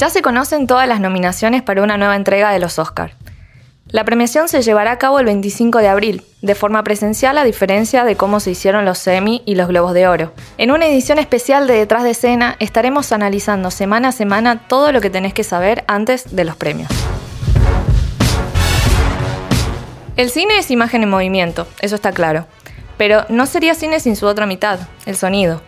Ya se conocen todas las nominaciones para una nueva entrega de los Oscar. La premiación se llevará a cabo el 25 de abril, de forma presencial a diferencia de cómo se hicieron los Emmy y los Globos de Oro. En una edición especial de Detrás de Escena estaremos analizando semana a semana todo lo que tenés que saber antes de los premios. El cine es imagen en movimiento, eso está claro. Pero no sería cine sin su otra mitad, el sonido.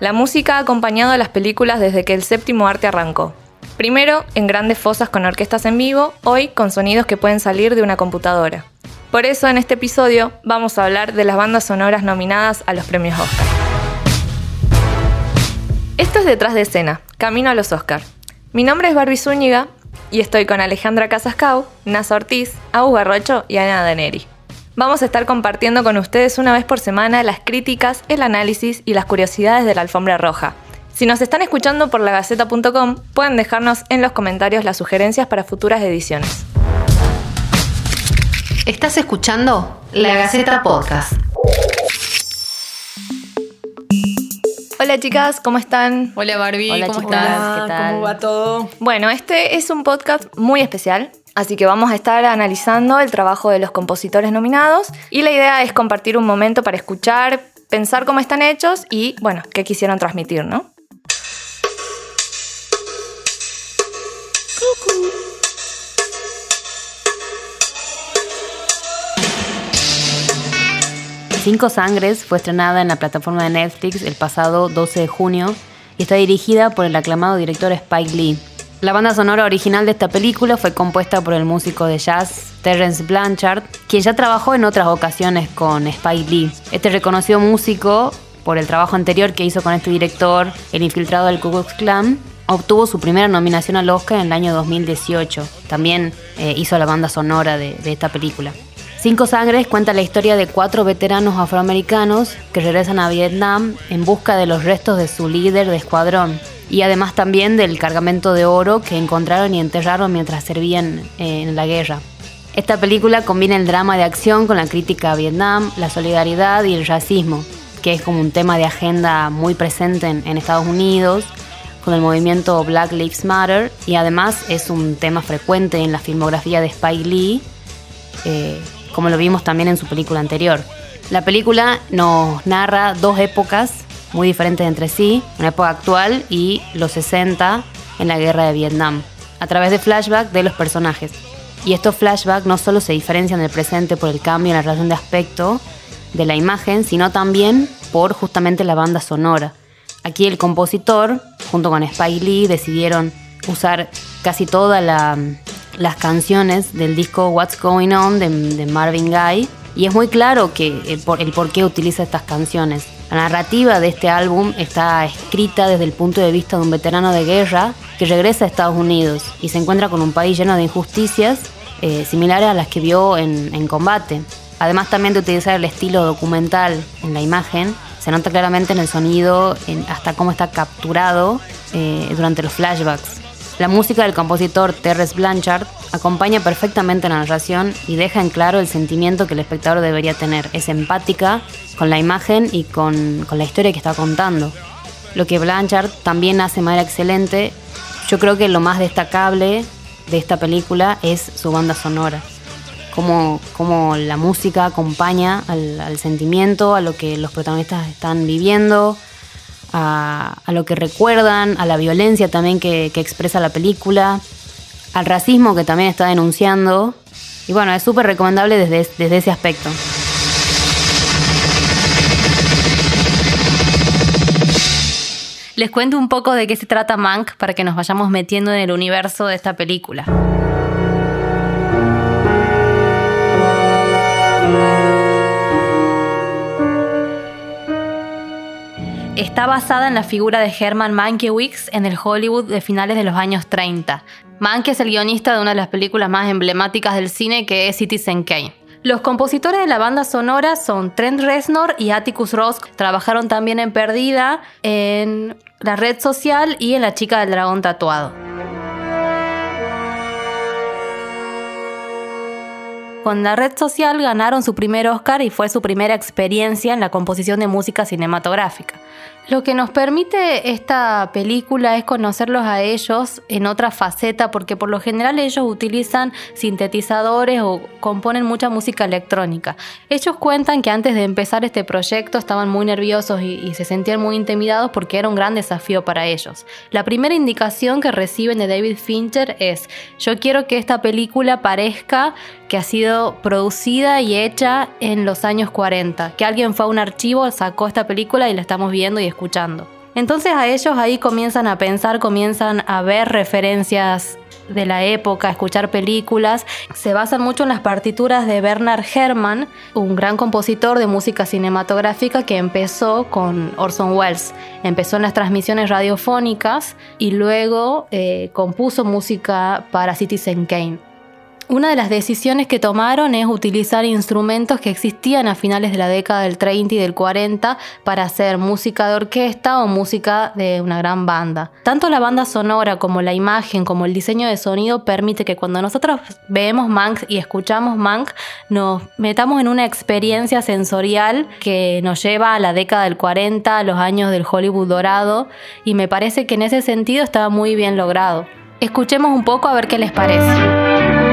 La música ha acompañado a las películas desde que el séptimo arte arrancó, Primero, en grandes fosas con orquestas en vivo, hoy con sonidos que pueden salir de una computadora. Por eso en este episodio vamos a hablar de las bandas sonoras nominadas a los premios Oscar. Esto es Detrás de Escena, Camino a los Oscar. Mi nombre es Barbie Zúñiga y estoy con Alejandra Casascau, Nasa Ortiz, Agus Garrocho y Ana Daneri. Vamos a estar compartiendo con ustedes una vez por semana las críticas, el análisis y las curiosidades de la alfombra roja, si nos están escuchando por lagaceta.com, pueden dejarnos en los comentarios las sugerencias para futuras ediciones. Estás escuchando La Gaceta Podcast. Hola chicas, ¿cómo están? Hola Barbie, Hola, ¿cómo chicas, estás? ¿qué tal? ¿Cómo va todo? Bueno, este es un podcast muy especial. Así que vamos a estar analizando el trabajo de los compositores nominados y la idea es compartir un momento para escuchar, pensar cómo están hechos y, bueno, qué quisieron transmitir, ¿no? Cinco Sangres fue estrenada en la plataforma de Netflix el pasado 12 de junio y está dirigida por el aclamado director Spike Lee. La banda sonora original de esta película fue compuesta por el músico de jazz Terrence Blanchard, quien ya trabajó en otras ocasiones con Spike Lee. Este reconocido músico, por el trabajo anterior que hizo con este director, el infiltrado del Ku Klux Klan, obtuvo su primera nominación al Oscar en el año 2018. También eh, hizo la banda sonora de, de esta película. Cinco Sangres cuenta la historia de cuatro veteranos afroamericanos que regresan a Vietnam en busca de los restos de su líder de escuadrón y además también del cargamento de oro que encontraron y enterraron mientras servían eh, en la guerra. Esta película combina el drama de acción con la crítica a Vietnam, la solidaridad y el racismo, que es como un tema de agenda muy presente en, Estados Unidos, con el movimiento Black Lives Matter, y además es un tema frecuente en la filmografía de Spike Lee, eh, como lo vimos también en su película anterior. La película nos narra dos épocas muy diferentes entre sí, una época actual y los 60 en la guerra de Vietnam, a través de flashbacks de los personajes. Y estos flashbacks no solo se diferencian del presente por el cambio en la relación de aspecto de la imagen, sino también por justamente la banda sonora. Aquí el compositor, junto con Spike Lee, decidieron usar casi todas la, las canciones del disco What's Going On de, Marvin Gaye. Y es muy claro que el por, qué utiliza estas canciones. La narrativa de este álbum está escrita desde el punto de vista de un veterano de guerra que regresa a Estados Unidos y se encuentra con un país lleno de injusticias eh, similares a las que vio en, combate. Además también de utilizar el estilo documental en la imagen, se nota claramente en el sonido, hasta cómo está capturado eh, durante los flashbacks. La música del compositor Terrence Blanchard acompaña perfectamente la narración y deja en claro el sentimiento que el espectador debería tener. Es empática con la imagen y con, la historia que está contando. Lo que Blanchard también hace de manera excelente, yo creo que lo más destacable de esta película es su banda sonora. Cómo, la música acompaña al sentimiento, a lo que los protagonistas están viviendo, a, lo que recuerdan, a la violencia también que, que, expresa la película, al racismo que también está denunciando. Y bueno, es súper recomendable desde, desde ese aspecto. Les cuento un poco de qué se trata Mank para que nos vayamos metiendo en el universo de esta película. Está basada en la figura de Herman Mankiewicz en el Hollywood de finales de los años 30. Mank es el guionista de una de las películas más emblemáticas del cine que es Citizen Kane. Los compositores de la banda sonora son Trent Reznor y Atticus Ross. Trabajaron también en Perdida, en La Red Social y en La Chica del Dragón Tatuado. Con La Red Social ganaron su primer Oscar y fue su primera experiencia en la composición de música cinematográfica. Lo que nos permite esta película es conocerlos a ellos en otra faceta, porque por lo general ellos utilizan sintetizadores o componen mucha música electrónica. Ellos cuentan que antes de empezar este proyecto estaban muy nerviosos y, se sentían muy intimidados porque era un gran desafío para ellos. La primera indicación que reciben de David Fincher es, yo quiero que esta película parezca que ha sido producida y hecha en los años 40, que alguien fue a un archivo, sacó esta película y la estamos viendo y escuchando. Entonces a ellos ahí comienzan a pensar, comienzan a ver referencias de la época, a escuchar películas. Se basan mucho en las partituras de Bernard Herrmann, un gran compositor de música cinematográfica que empezó con Orson Welles. Empezó en las transmisiones radiofónicas y luego eh, compuso música para Citizen Kane. Una de las decisiones que tomaron es utilizar instrumentos que existían a finales de la década del 30 y del 40 para hacer música de orquesta o música de una gran banda. Tanto la banda sonora como la imagen como el diseño de sonido permite que cuando nosotros vemos Mank y escuchamos Mank nos metamos en una experiencia sensorial que nos lleva a la década del 40, a los años del Hollywood dorado y me parece que en ese sentido estaba muy bien logrado. Escuchemos un poco a ver qué les parece.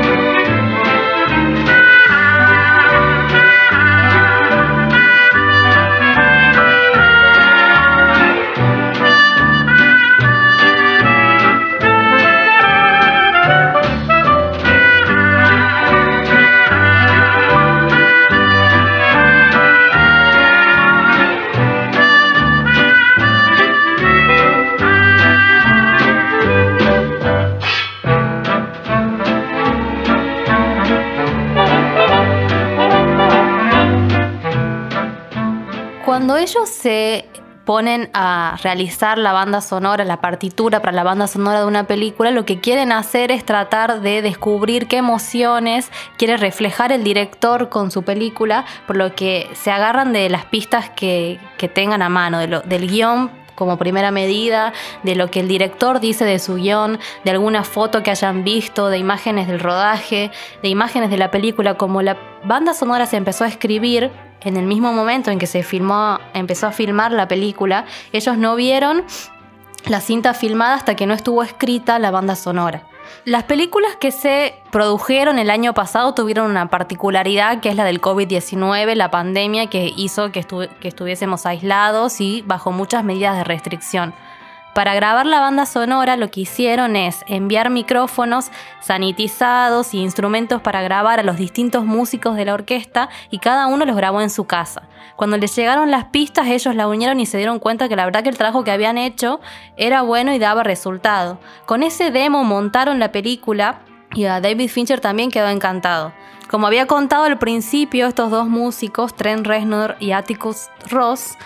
Ellos se ponen a realizar la banda sonora, la partitura para la banda sonora de una película, lo que quieren hacer es tratar de descubrir qué emociones quiere reflejar el director con su película, por lo que se agarran de las pistas que, tengan a mano, del guion como primera medida, de lo que el director dice de su guion, de alguna foto que hayan visto, de imágenes del rodaje, de imágenes de la película, como la banda sonora se empezó a escribir, en el mismo momento en que se filmó, empezó a filmar la película, ellos no vieron la cinta filmada hasta que no estuvo escrita la banda sonora. Las películas que se produjeron el año pasado tuvieron una particularidad que es la del COVID-19, la pandemia que hizo que, que estuviésemos aislados y bajo muchas medidas de restricción. Para grabar la banda sonora lo que hicieron es enviar micrófonos sanitizados y instrumentos para grabar a los distintos músicos de la orquesta y cada uno los grabó en su casa. Cuando les llegaron las pistas ellos la unieron y se dieron cuenta que la verdad que el trabajo que habían hecho era bueno y daba resultado. Con ese demo montaron la película y a David Fincher también quedó encantado. Como había contado al principio, estos dos músicos, Trent Reznor y Atticus Ross,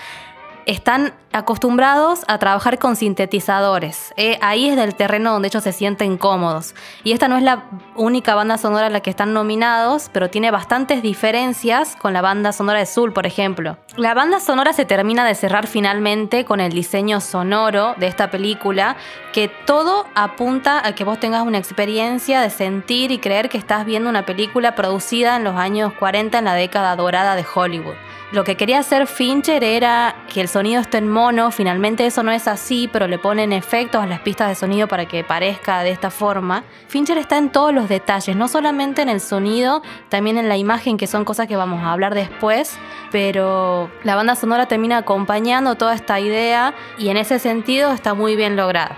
están acostumbrados a trabajar con sintetizadores. Eh, ahí es del terreno donde ellos se sienten cómodos. Y esta no es la única banda sonora a la que están nominados, pero tiene bastantes diferencias con la banda sonora de Soul, por ejemplo. La banda sonora se termina de cerrar finalmente con el diseño sonoro de esta película, que todo apunta a que vos tengas una experiencia de sentir y creer que estás viendo una película producida en los años 40 en la década dorada de Hollywood. Lo que quería hacer Fincher era que el sonido esté en mono, finalmente eso no es así, pero le ponen efectos a las pistas de sonido para que parezca de esta forma. Fincher está en todos los detalles, no solamente en el sonido, también en la imagen, que son cosas que vamos a hablar después, pero la banda sonora termina acompañando toda esta idea y en ese sentido está muy bien lograda.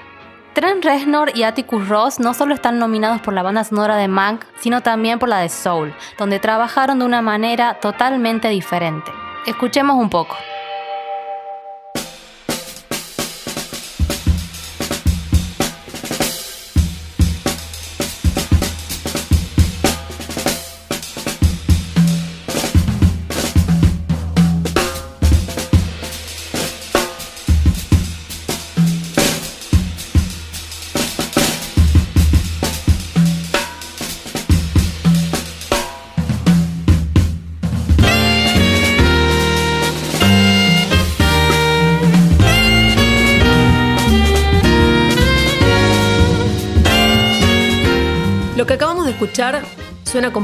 Trent Reznor y Atticus Ross no solo están nominados por la banda sonora de Mank, sino también por la de Soul, donde trabajaron de una manera totalmente diferente. Escuchemos un poco.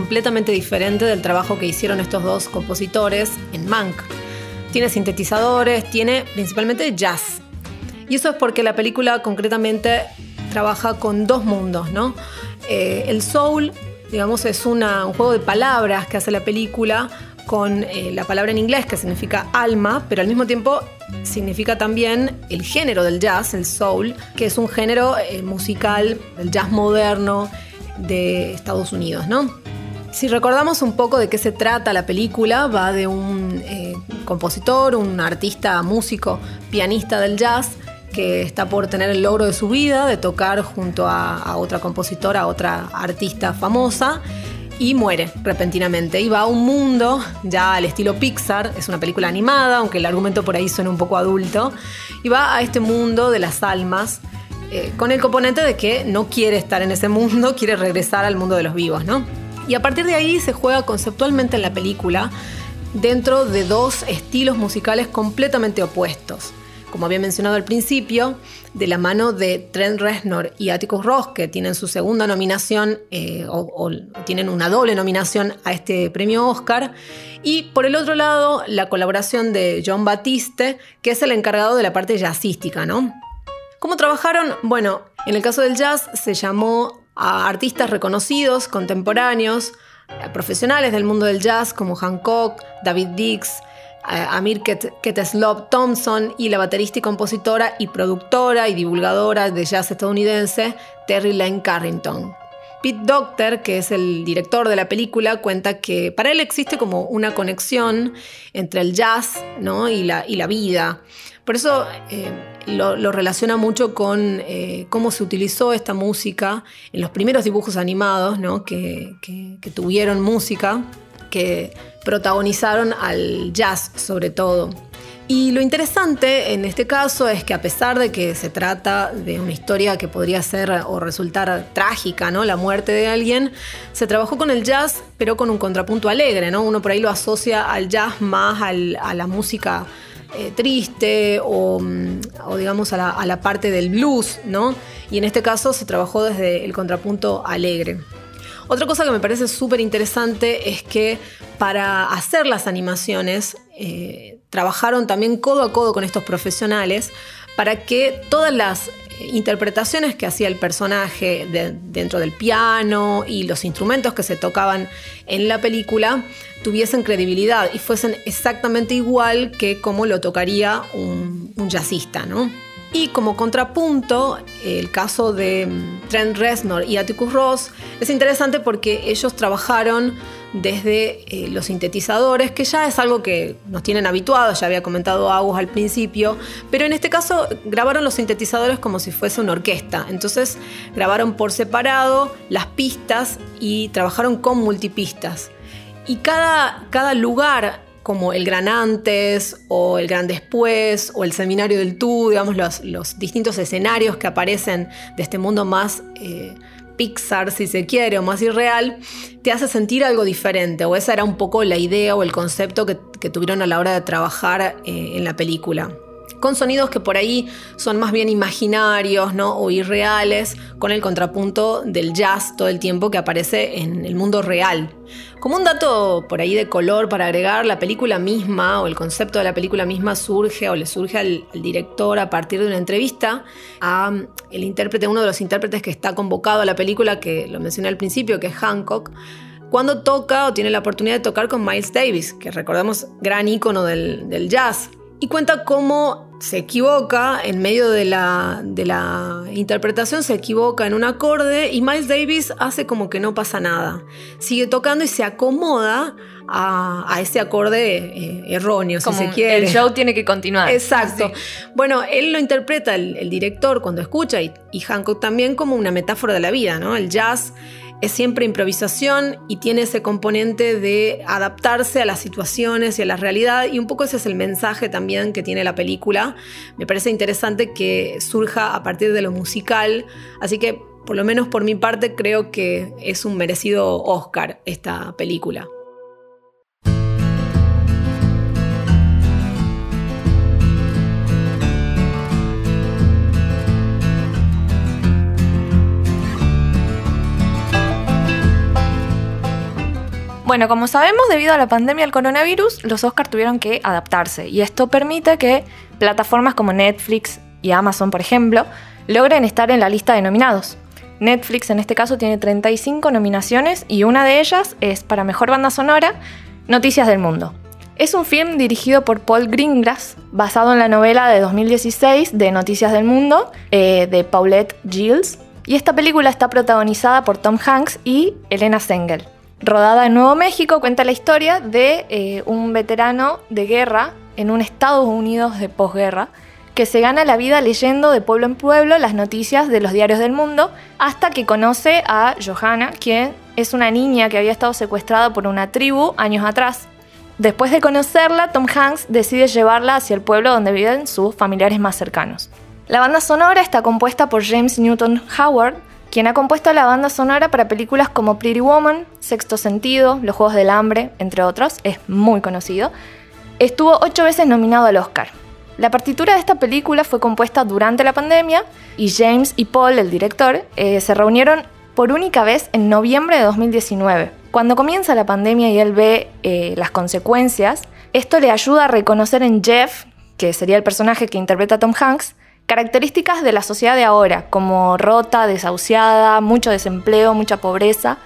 Completamente diferente del trabajo que hicieron estos dos compositores en Mank. tiene sintetizadores, tiene principalmente jazz. Y eso es porque la película concretamente trabaja con dos mundos, ¿no? Eh, el soul, digamos, es un juego de palabras que hace la película con eh, la palabra en inglés que significa alma, pero al mismo tiempo significa también el género del jazz, el soul, que es un género eh, musical, el jazz moderno de Estados Unidos, ¿no? Si recordamos un poco de qué se trata la película, va de un compositor, un artista, músico, pianista del jazz, que está por tener el logro de su vida, de tocar junto a, otra compositora, a otra artista famosa, y muere repentinamente. Y va a un mundo ya al estilo Pixar, es una película animada, aunque el argumento por ahí suena un poco adulto, y va a este mundo de las almas. Eh, con el componente de que no quiere estar en ese mundo, quiere regresar al mundo de los vivos, ¿no? Y a partir de ahí se juega conceptualmente en la película dentro de dos estilos musicales completamente opuestos como había mencionado al principio, de la mano de Trent Reznor y Atticus Ross, que tienen su segunda nominación eh, o, tienen una doble nominación a este premio Oscar. Y por el otro lado, la colaboración de John Batiste, que es el encargado de la parte jazzística, ¿no? ¿Cómo trabajaron? Bueno, en el caso del jazz se llamó a artistas reconocidos, contemporáneos, profesionales del mundo del jazz como Hancock, David Dix, Amir Keteslov Thompson y la baterista y compositora y productora y divulgadora de jazz estadounidense Terry Lane Carrington. Pete Docter, que es el director de la película, cuenta que para él existe como una conexión entre el jazz ¿no? y, la, y la vida. Por eso eh, lo, relaciona mucho con eh, cómo se utilizó esta música en los primeros dibujos animados ¿no? que, tuvieron música, que protagonizaron al jazz sobre todo. Y lo interesante en este caso es que a pesar de que se trata de una historia que podría ser o resultar trágica, ¿no? La muerte de alguien, se trabajó con el jazz, pero con un contrapunto alegre, ¿no? Uno por ahí lo asocia al jazz más a la música eh, triste o, digamos a la, a la, parte del blues, ¿no? Y en este caso se trabajó desde el contrapunto alegre. Otra cosa que me parece súper interesante es que para hacer las animaciones eh, trabajaron también codo a codo con estos profesionales para que todas las interpretaciones que hacía el personaje dentro del piano y los instrumentos que se tocaban en la película tuviesen credibilidad y fuesen exactamente igual que como lo tocaría un, un jazzista, ¿no? Y como contrapunto, el caso de Trent Reznor y Atticus Ross es interesante porque ellos trabajaron desde eh, los sintetizadores, que ya es algo que nos tienen habituados, ya había comentado Agus al principio, pero en este caso grabaron los sintetizadores como si fuese una orquesta. Entonces grabaron por separado las pistas y trabajaron con multipistas. Y cada, cada lugar como el gran antes o el gran después o el seminario del tú, digamos, los, distintos escenarios que aparecen de este mundo más eh, Pixar, si se quiere, o más irreal, te hace sentir algo diferente, o esa era un poco la idea o el concepto que, tuvieron a la hora de trabajar eh, en la película con sonidos que por ahí son más bien imaginarios ¿no? o irreales, con el contrapunto del jazz todo el tiempo que aparece en el mundo real. Como un dato por ahí de color para agregar, la película misma o el concepto de la película misma surge o le surge al, director a partir de una entrevista a el intérprete, uno de los intérpretes que está convocado a la película, que lo mencioné al principio, que es Hancock, cuando toca o tiene la oportunidad de tocar con Miles Davis, que recordemos gran ícono del jazz. Y cuenta cómo se equivoca en medio de la, de la, interpretación, se equivoca en un acorde y Miles Davis hace como que no pasa nada. Sigue tocando y se acomoda a, ese acorde eh, erróneo, si se quiere. El show tiene que continuar. Exacto. Bueno, él lo interpreta, el, director, cuando escucha, y, y Hancock también, como una metáfora de la vida, ¿no? El jazz es siempre improvisación y tiene ese componente de adaptarse a las situaciones y a la realidad y un poco ese es el mensaje también que tiene la película. Me parece interesante que surja a partir de lo musical, así que por lo menos por mi parte creo que es un merecido Oscar esta película. Bueno, como sabemos, debido a la pandemia del coronavirus, los Oscars tuvieron que adaptarse y esto permite que plataformas como Netflix y Amazon, por ejemplo, logren estar en la lista de nominados. Netflix en este caso tiene 35 nominaciones y una de ellas es para Mejor Banda Sonora, Noticias del Mundo. Es un film dirigido por Paul Greengrass, basado en la novela de 2016 de Noticias del Mundo eh, de Paulette Giles, y esta película está protagonizada por Tom Hanks y Elena Sengel. Rodada en Nuevo México, cuenta la historia de eh, un veterano de guerra en un Estados Unidos de posguerra que se gana la vida leyendo de pueblo en pueblo las noticias de los diarios del mundo hasta que conoce a Johanna, quien es una niña que había estado secuestrada por una tribu años atrás. Después de conocerla, Tom Hanks decide llevarla hacia el pueblo donde viven sus familiares más cercanos. La banda sonora está compuesta por James Newton Howard, quien ha compuesto la banda sonora para películas como Pretty Woman, Sexto Sentido, Los Juegos del Hambre, entre otros, es muy conocido. Estuvo ocho veces nominado al Oscar. La partitura de esta película fue compuesta durante la pandemia y James y Paul, el director, eh, se reunieron por única vez en noviembre de 2019. Cuando comienza la pandemia y él ve eh, las consecuencias, esto le ayuda a reconocer en Jeff, que sería el personaje que interpreta Tom Hanks, Características de la sociedad de ahora, como rota, desahuciada, mucho desempleo, mucha pobreza.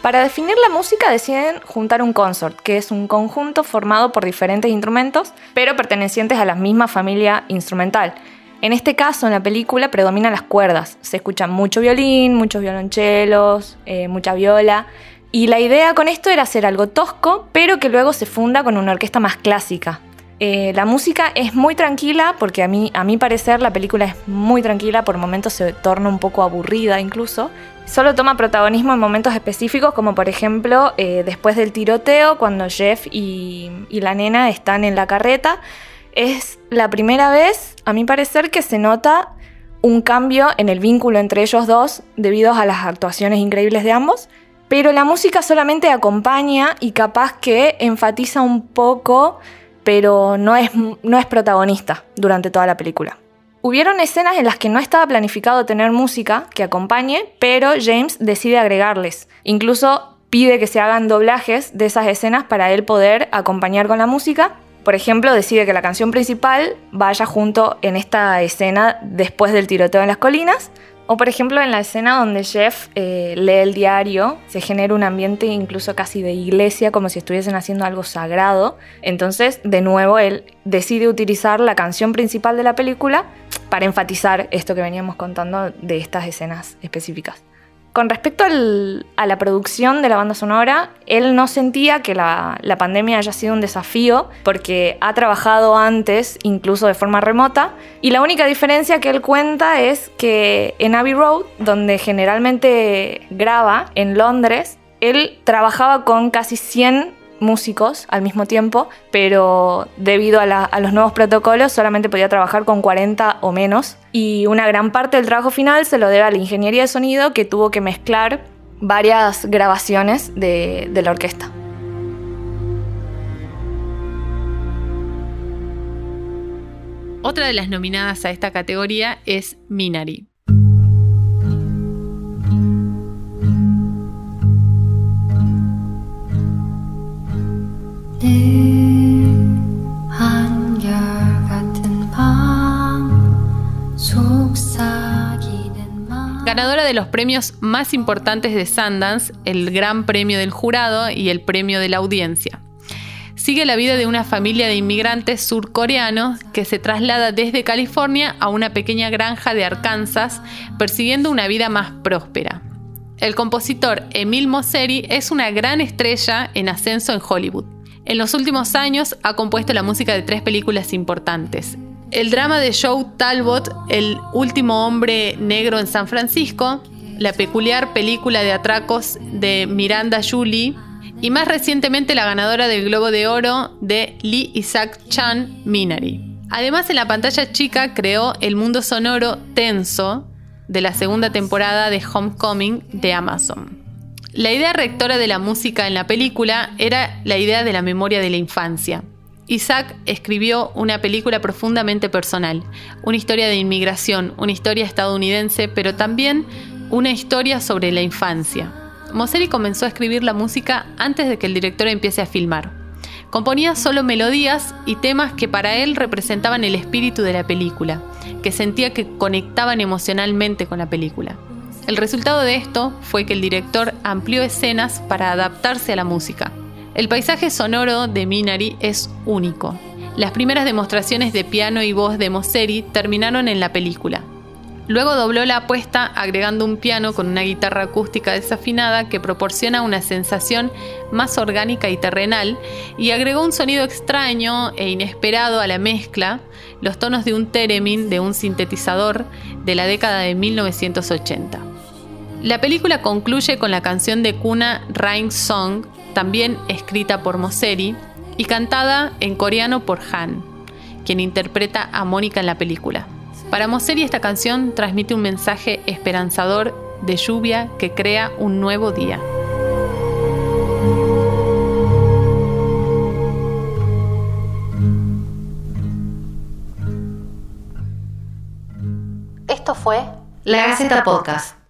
Para definir la música deciden juntar un consort, que es un conjunto formado por diferentes instrumentos, pero pertenecientes a la misma familia instrumental. En este caso, en la película predominan las cuerdas. Se escuchan mucho violín, muchos violonchelos, eh, mucha viola. Y la idea con esto era hacer algo tosco, pero que luego se funda con una orquesta más clásica. Eh, la música es muy tranquila porque a mí, a mi parecer la película es muy tranquila, por momentos se torna un poco aburrida incluso. Solo toma protagonismo en momentos específicos como por ejemplo eh, después del tiroteo cuando Jeff y, y la nena están en la carreta. Es la primera vez, a mi parecer, que se nota un cambio en el vínculo entre ellos dos debido a las actuaciones increíbles de ambos. Pero la música solamente acompaña y capaz que enfatiza un poco pero no es, no es protagonista durante toda la película. Hubieron escenas en las que no estaba planificado tener música que acompañe, pero James decide agregarles. Incluso pide que se hagan doblajes de esas escenas para él poder acompañar con la música. Por ejemplo, decide que la canción principal vaya junto en esta escena después del tiroteo en las colinas, o por ejemplo en la escena donde Jeff eh, lee el diario, se genera un ambiente incluso casi de iglesia, como si estuviesen haciendo algo sagrado. Entonces, de nuevo, él decide utilizar la canción principal de la película para enfatizar esto que veníamos contando de estas escenas específicas. Con respecto a la producción de la banda sonora, él no sentía que la, pandemia haya sido un desafío porque ha trabajado antes, incluso de forma remota, y la única diferencia que él cuenta es que en Abbey Road, donde generalmente graba, en Londres, él trabajaba con casi 100 músicos al mismo tiempo, pero debido a, los nuevos protocolos solamente podía trabajar con 40 o menos. Y una gran parte del trabajo final se lo debe a la ingeniería de sonido que tuvo que mezclar varias grabaciones de, de la orquesta. Otra de las nominadas a esta categoría es Minari. Ganadora de los premios más importantes de Sundance, el Gran Premio del Jurado y el Premio de la Audiencia. Sigue la vida de una familia de inmigrantes surcoreanos que se traslada desde California a una pequeña granja de Arkansas persiguiendo una vida más próspera. El compositor Emil Mosseri es una gran estrella en ascenso en Hollywood. En los últimos años ha compuesto la música de tres películas importantes. El drama de Joe Talbot, El último hombre negro en San Francisco, la peculiar película de atracos de Miranda Julie y más recientemente la ganadora del Globo de Oro de Lee Isaac Chan, Minari. Además, en la pantalla chica creó el mundo sonoro tenso de la segunda temporada de Homecoming de Amazon. La idea rectora de la música en la película era la idea de la memoria de la infancia. Isaac escribió una película profundamente personal, una historia de inmigración, una historia estadounidense, pero también una historia sobre la infancia. Mosseri comenzó a escribir la música antes de que el director empiece a filmar. Componía solo melodías y temas que para él representaban el espíritu de la película, que sentía que conectaban emocionalmente con la película. El resultado de esto fue que el director amplió escenas para adaptarse a la música. El paisaje sonoro de Minari es único. Las primeras demostraciones de piano y voz de Mosseri terminaron en la película. Luego dobló la apuesta agregando un piano con una guitarra acústica desafinada que proporciona una sensación más orgánica y terrenal y agregó un sonido extraño e inesperado a la mezcla, los tonos de un theremin de un sintetizador de la década de 1980. La película concluye con la canción de cuna Rain Song, también escrita por Mosseri y cantada en coreano por Han, quien interpreta a Mónica en la película. Para Mosseri esta canción transmite un mensaje esperanzador de lluvia que crea un nuevo día. Esto fue La Gaceta Podcast.